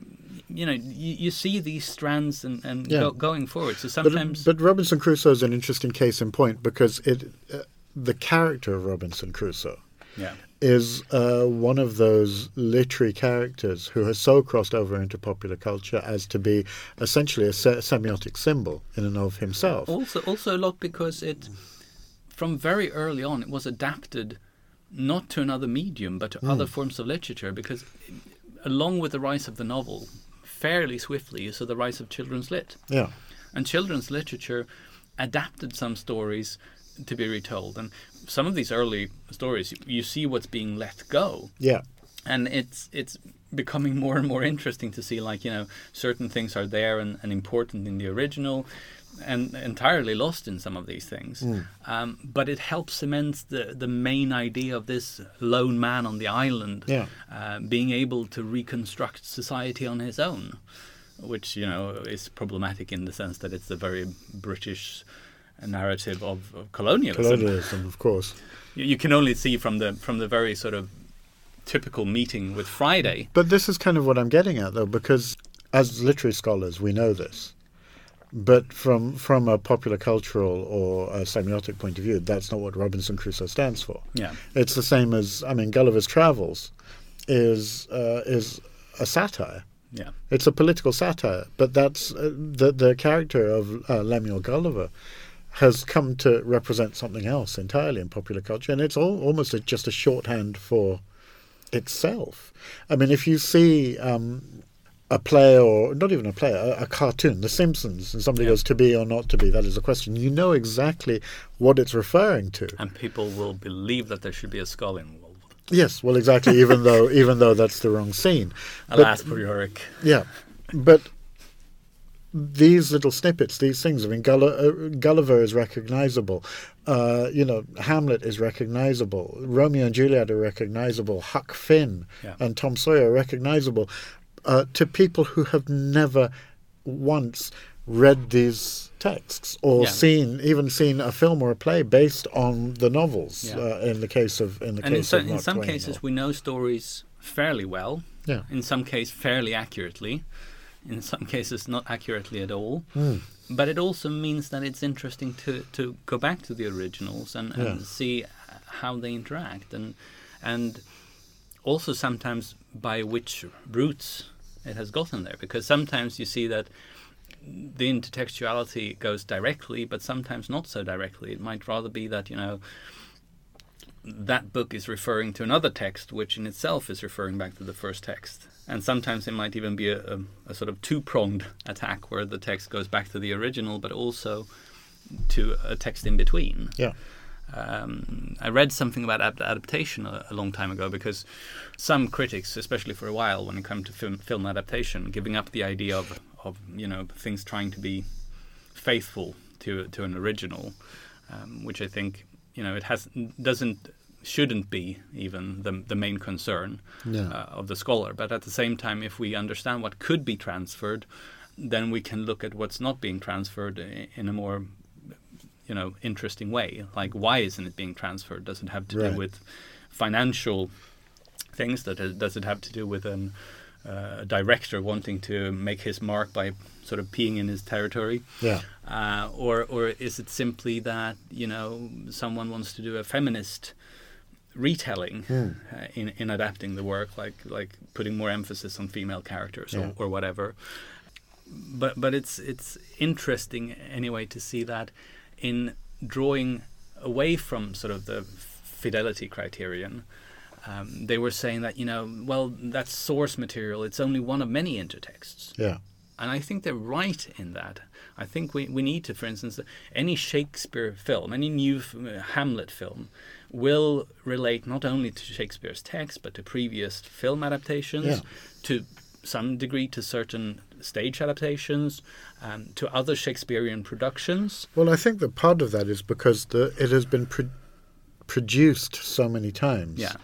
you know you, you see these strands and, and Yeah. go, going forward. So But, sometimes but Robinson Crusoe is an interesting case in point because it, uh, the character of Robinson Crusoe yeah is uh, one of those literary characters who has so crossed over into popular culture as to be essentially a se- semiotic symbol in and of himself. Also, also a lot because it, from very early on, it was adapted not to another medium but to Hmm. other forms of literature. Because along with the rise of the novel, fairly swiftly you saw the rise of children's lit, Yeah, and children's literature adapted some stories to be retold. And some of these early stories, you, see what's being let go yeah, and it's it's becoming more and more interesting to see like you know certain things are there and, and important in the original and entirely lost in some of these things um, but it helps cement the the main idea of this lone man on the island Yeah. uh, being able to reconstruct society on his own which you know is problematic in the sense that it's a very british narrative of, of colonialism colonialism, of course. you, you can only see from the from the very sort of typical meeting with Friday. But this is kind of what I'm getting at, though, because as literary scholars, we know this. But from from a popular cultural or a semiotic point of view, that's not what Robinson Crusoe stands for. Yeah, It's the same as I mean, Gulliver's Travels is uh, is a satire. yeah, It's a political satire, but that's uh, the the character of uh, Lemuel Gulliver has come to represent something else entirely in popular culture, and it's all, almost a, just a shorthand for itself. I mean, if you see um, a play or not even a play, a, a cartoon, The Simpsons, and somebody Yeah. goes to be or not to be, that is a question. You know exactly what it's referring to. And people will believe that there should be a skull involved. Yes, well, exactly. even though even though that's the wrong scene. [LAUGHS] But- Alas for Yorick. Yeah, but these little snippets, these things. I mean, uh, Gulliver is recognizable. Uh, you know, Hamlet is recognizable. Romeo and Juliet are recognizable. Huck Finn Yeah. and Tom Sawyer are recognizable uh, to people who have never once read these texts or Yeah. seen even seen a film or a play based on the novels. Yeah. Uh, in the case of in the And in, case so, of in some Twain cases, or- we know stories fairly well. Yeah. In some case, fairly accurately. In some [LAUGHS] cases, not accurately at all. Hmm. But it also means that it's interesting to, to go back to the originals and, and Yeah. see how they interact and and also sometimes by which routes it has gotten there because sometimes you see that the intertextuality goes directly but sometimes not so directly it might rather be that you know that book is referring to another text which in itself is referring back to the first text and sometimes it might even be a, a, a sort of two-pronged attack where the text goes back to the original but also to a text in between yeah. um, I read something about ad- adaptation a, a long time ago because some critics, especially for a while, when it comes to film, film adaptation, giving up the idea of, of you know things trying to be faithful to to an original, um, which I think you know it has doesn't shouldn't be even the the main concern Yeah. uh, of the scholar. But at the same time, if we understand what could be transferred, then we can look at what's not being transferred in a more you know interesting way like why isn't it being transferred does it have to Right. do with financial things that does it have to do with an uh, a director wanting to make his mark by sort of peeing in his territory Yeah. uh, or or is it simply that you know someone wants to do a feminist retelling Hmm. uh, in in adapting the work like like putting more emphasis on female characters Yeah. or, or whatever but but it's it's interesting anyway to see that in drawing away from sort of the fidelity criterion um, they were saying that you know well that's source material it's only one of many intertexts Yeah. And I think they're right in that. I think we, we need to, for instance, any Shakespeare film, any new Hamlet film, will relate not only to Shakespeare's text, but to previous film adaptations, Yeah. to some degree to certain stage adaptations, um, to other Shakespearean productions. Well, I think that part of that is because the, it has been pro- produced so many times. Yeah.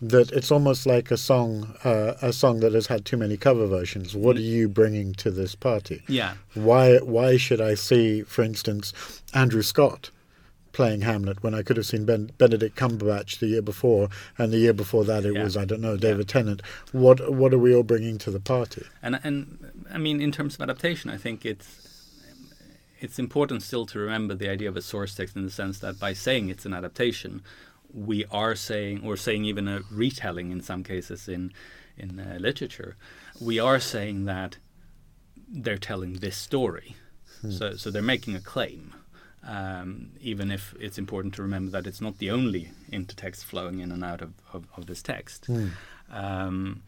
That it's almost like a song, uh, a song that has had too many cover versions. What Mm. are you bringing to this party? Yeah. Why, why should I see, for instance, Andrew Scott playing Hamlet when I could have seen ben, Benedict Cumberbatch the year before, and the year before that it Yeah. was I don't know David Tennant. What, what are we all bringing to the party? And and I mean, in terms of adaptation, I think it's it's important still to remember the idea of a source text in the sense that by saying it's an adaptation, we are saying, or saying even a retelling in some cases in in uh, literature, we are saying that they're telling this story. So so they're making a claim. Um, even if it's important to remember that it's not the only intertext flowing in and out of, of, of this text. Um,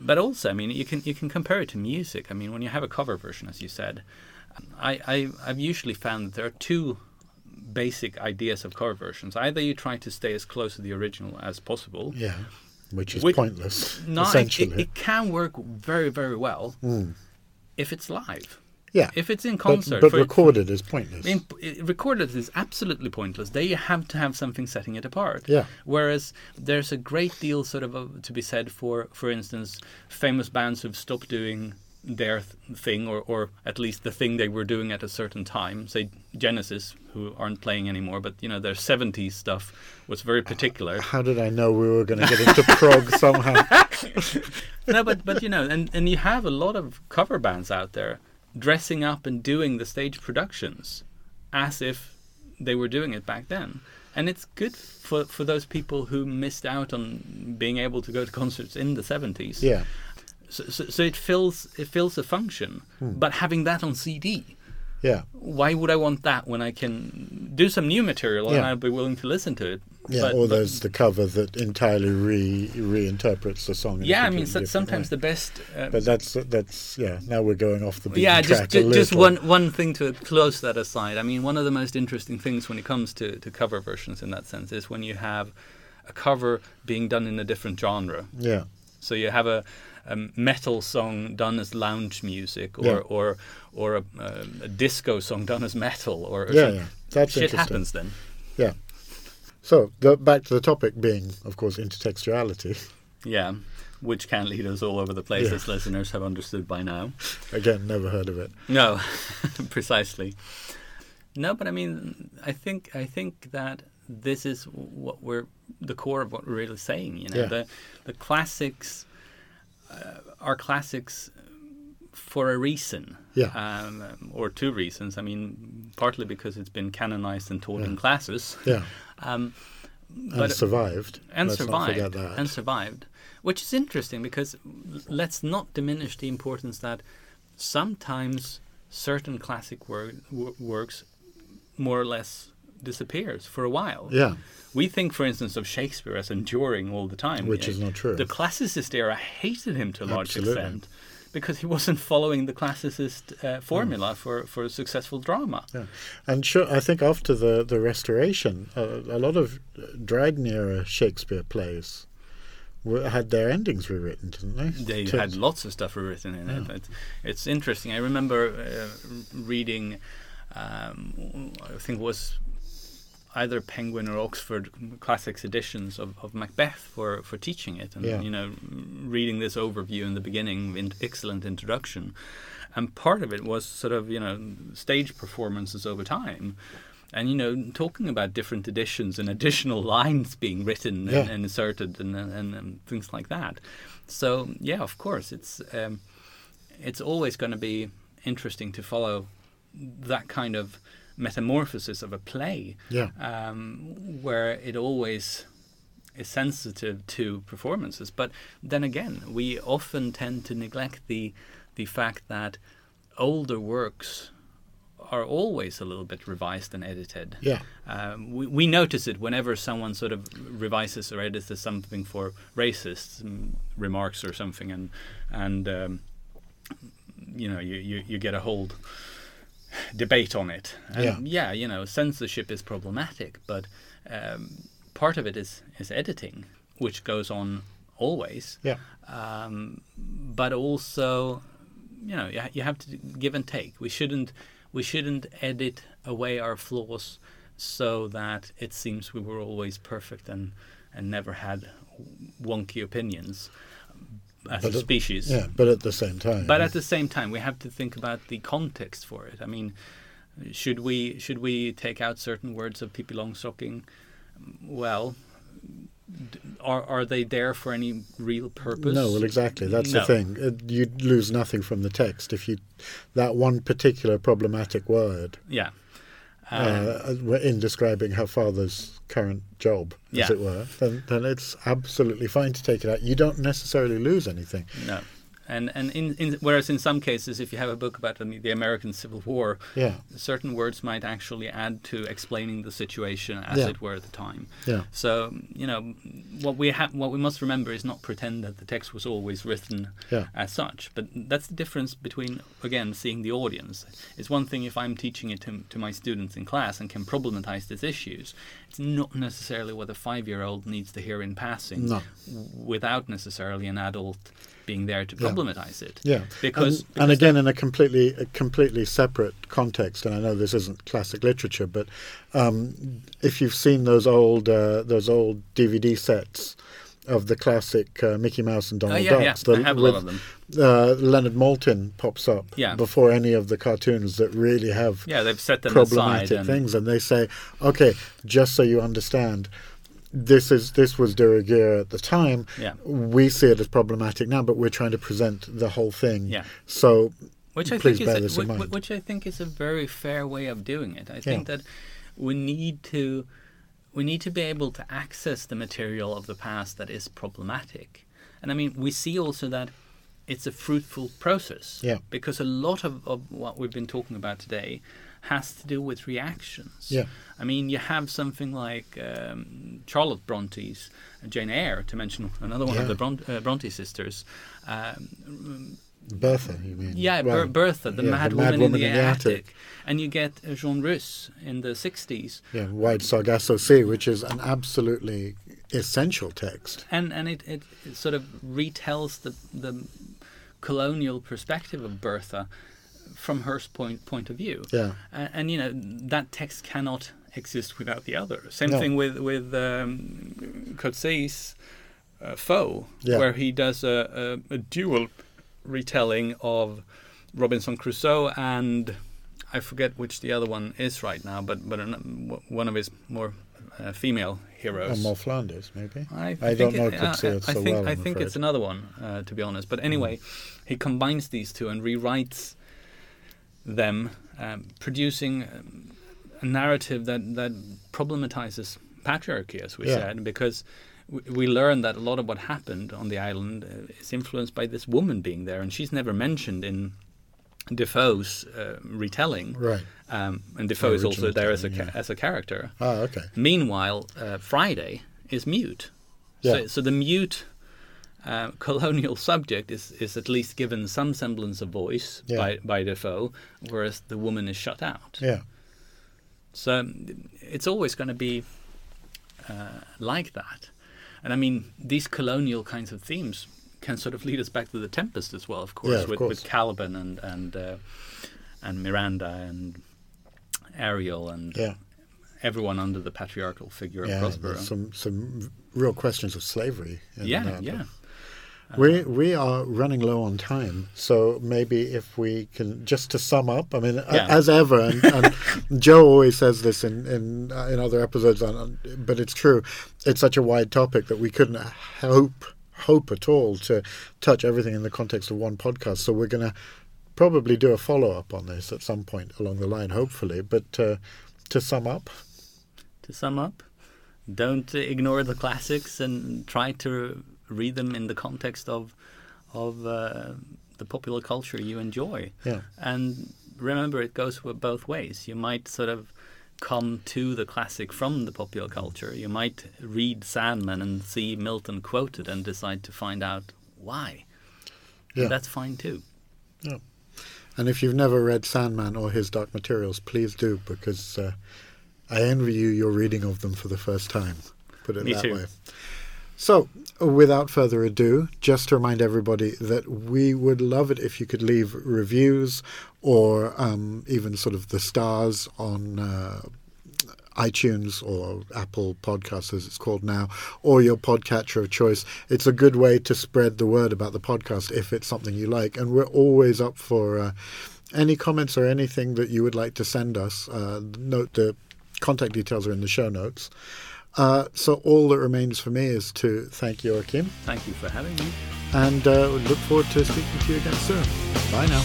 but also, I mean, you can you can compare it to music. I mean, when you have a cover version, as you said, I, I I've usually found that there are two basic ideas of cover versions. Either you try to stay as close to the original as possible. Yeah, which is Which- pointless. No, essentially, it, it can work very very well Mm. if it's live. yeah. If it's in concert, but for- recorded is pointless. I mean, recorded is absolutely pointless. They have to have something setting it apart. Yeah. Whereas there's a great deal sort of uh, to be said for, for instance, famous bands who've stopped doing their th- thing, or, or at least the thing they were doing at a certain time. Say Genesis, who aren't playing anymore, but you know their '70s stuff was very particular. How did I know we were going to get into prog somehow? [LAUGHS] no, but but you know, and and you have a lot of cover bands out there dressing up and doing the stage productions as if they were doing it back then. And it's good for for those people who missed out on being able to go to concerts in the 70s. Yeah, So, so, so it fills it fills a function. But having that on CD, yeah, why would I want that when I can do some new material and Yeah. I'll be willing to listen to it Yeah, But- or but- there's the cover that entirely re reinterprets the song. yeah, I mean, so, sometimes way. the best. Uh, But that's that's yeah. Now we're going off the beaten yeah, just a just one one thing to close that aside. I mean, one of the most interesting things when it comes to, to cover versions in that sense is when you have a cover being done in a different genre. Yeah, So you have a, a metal song done as lounge music, or Yeah. or or a, a, a disco song done as metal, or, or yeah, yeah. That's shit happens then. Yeah. So the, back to the topic being, of course, intertextuality. Yeah, which can lead us all over the place, Yeah. as listeners have understood by now. Again, never heard of it. No, [LAUGHS] precisely. No, but I mean, I think I think that this is what we're the core of what we're really saying. You know, Yeah. the the classics uh, are classics for a reason. Yeah. Um, or two reasons. I mean, partly because it's been canonized and taught in classes. Yeah, Um, and survived. and Let's survived and survived which is interesting because let's not diminish the importance that sometimes certain classic wor- wo- works more or less disappears for a while yeah, we think for instance of shakespeare as enduring all the time which is not true. the classicist era hated him to a large Absolutely. extent because he wasn't following the classicist uh, formula for, for successful drama Yeah, and sure, I think after the the restoration, uh, a lot of Dryden era Shakespeare plays were, had their endings rewritten, didn't they? They To- had lots of stuff rewritten in it. Yeah. It's, it's interesting. I remember uh, reading, um, I think it was either Penguin or Oxford Classics editions of, of Macbeth for, for teaching it, and Yeah. you know, reading this overview in the beginning, in, excellent introduction, and part of it was sort of you know stage performances over time. And you know, talking about different editions and additional [LAUGHS] lines being written Yeah. and, and inserted and, and, and things like that. So yeah, of course, it's um, it's always going to be interesting to follow that kind of metamorphosis of a play, Yeah, um, where it always is sensitive to performances. But then again, we often tend to neglect the the fact that older works are always a little bit revised and edited. yeah, Um, we, we notice it whenever someone sort of revises or edits something for racist mm, remarks or something, and and um, you know you, you, you get a whole debate on it. And Yeah. you know censorship is problematic, but um, part of it is is editing, which goes on always. yeah, Um, but also, you know, you, ha- you have to give and take. We shouldn't we shouldn't edit away our flaws so that it seems we were always perfect and and never had wonky opinions as But a species. yeah. But at the same time, But at the same time, we have to think about the context for it. I mean, should we should we take out certain words of Pippi Longstocking? Well, d- are are they there for any real purpose? No, well, exactly. That's No. the thing. Uh, You lose nothing from the text if you that one particular problematic word Yeah. Um, uh, in describing her father's current job, Yeah. as it were. Then, then it's absolutely fine to take it out. You don't necessarily lose anything. no. And and in, in whereas in some cases, if you have a book about the, the American Civil War, Yeah, certain words might actually add to explaining the situation as Yeah. it were at the time. yeah, So you know what we have, what we must remember is not pretend that the text was always written yeah, as such. But that's the difference between again seeing the audience. It's one thing if I'm teaching it to, to my students in class and can problematize these issues. It's not necessarily what a five-year-old needs to hear in passing, No. without necessarily an adult being there to Yeah. problematize it. yeah. Because, and, because and again, in a completely a completely separate context, and I know this isn't classic literature, but um, if you've seen those old uh, those old DVD sets of the classic uh, Mickey Mouse and Donald yeah, yeah, Ducks, the- I have a lot of them. uh, Leonard Maltin pops up Yeah. before any of the cartoons that really have Yeah, they've set them aside. problematic And, things, and they say, okay, just so you understand, this is this was de rigueur at the time. Yeah. We see it as problematic now, but we're trying to present the whole thing. Yeah. So which I Please think bear is a, in whi- mind. which I think is a very fair way of doing it. I think that we need to we need to be able to access the material of the past that is problematic. And I mean, we see also that it's a fruitful process. Yeah. Because a lot of, of what we've been talking about today has to do with reactions. Yeah. I mean, you have something like um, Charlotte Bronte's Jane Eyre, to mention another one Yeah. of the Bron- uh, Bronte sisters. Um, Bertha, you mean? yeah, Well, Ber- Bertha, the yeah, mad the woman, mad in, the in the attic. attic. and you get Jean Rhys in the '60s, Yeah, Wide Sargasso Sea, which is an absolutely essential text. and and it, it, it sort of retells the the colonial perspective of Bertha from her point point of view. Yeah. and, and you know that text cannot exist without the other. Same No. thing with with um, Coetzee's uh, Foe, Yeah. where he does a, a, a dual retelling of Robinson Crusoe and I forget which the other one is right now, but but an, one of his more uh, female heroes. And Moll Flanders, maybe. I, I think don't know it- Coetzee I, I think well, I think it's another one, uh, to be honest. But anyway, he combines these two and rewrites them, um, producing um, a narrative that that problematizes patriarchy, as we Yeah. said, because we, learn that a lot of what happened on the island uh, is influenced by this woman being there, and she's never mentioned in Defoe's uh, retelling. Right. Um, and Defoe is also there as a yeah. as a character. Ah, okay. Meanwhile, uh, Friday is mute. Yeah. So, so the mute uh, [LAUGHS] colonial subject is, is at least given some semblance of voice Yeah. by, by Defoe, whereas the woman is shut out. Yeah. So it's always going to be uh, like that. And I mean, these colonial kinds of themes can sort of lead us back to the Tempest as well, of course, Yeah, of with, course. with Caliban and and uh, and Miranda and Ariel and Yeah. everyone under the patriarchal figure Yeah. of Prospero. Some some real questions of slavery. in yeah, that. We we are running low on time, so maybe if we can just to sum up. I mean, a- Yeah. as ever, and, and [LAUGHS] Joe always says this in in uh, in other episodes, on, but it's true. It's such a wide topic that we couldn't hope hope at all to touch everything in the context of one podcast. So we're going to probably do a follow up on this at some point along the line, hopefully. But uh, to sum up, To sum up, don't ignore the classics and try to read them in the context of of uh, the popular culture you enjoy. yeah, And remember, it goes both ways. You might sort of come to the classic from the popular culture. You might read Sandman and see Milton quoted and decide to find out why. yeah. And that's fine too. Yeah. And if you've never read Sandman or his Dark Materials, please do because uh, I envy you your reading of them for the first time. Put it Me that too. way. So, without further ado, just to remind everybody that we would love it if you could leave reviews or um, even sort of the stars on uh, iTunes or Apple Podcasts, as it's called now, or your podcatcher of choice. It's a good way to spread the word about the podcast if it's something you like. And we're always up for uh, any comments or anything that you would like to send us. Uh, note the contact details are in the show notes. Uh, so all that remains for me is to thank you, Joakim Thank you for having me. and uh, look forward to speaking to you again soon. Bye now.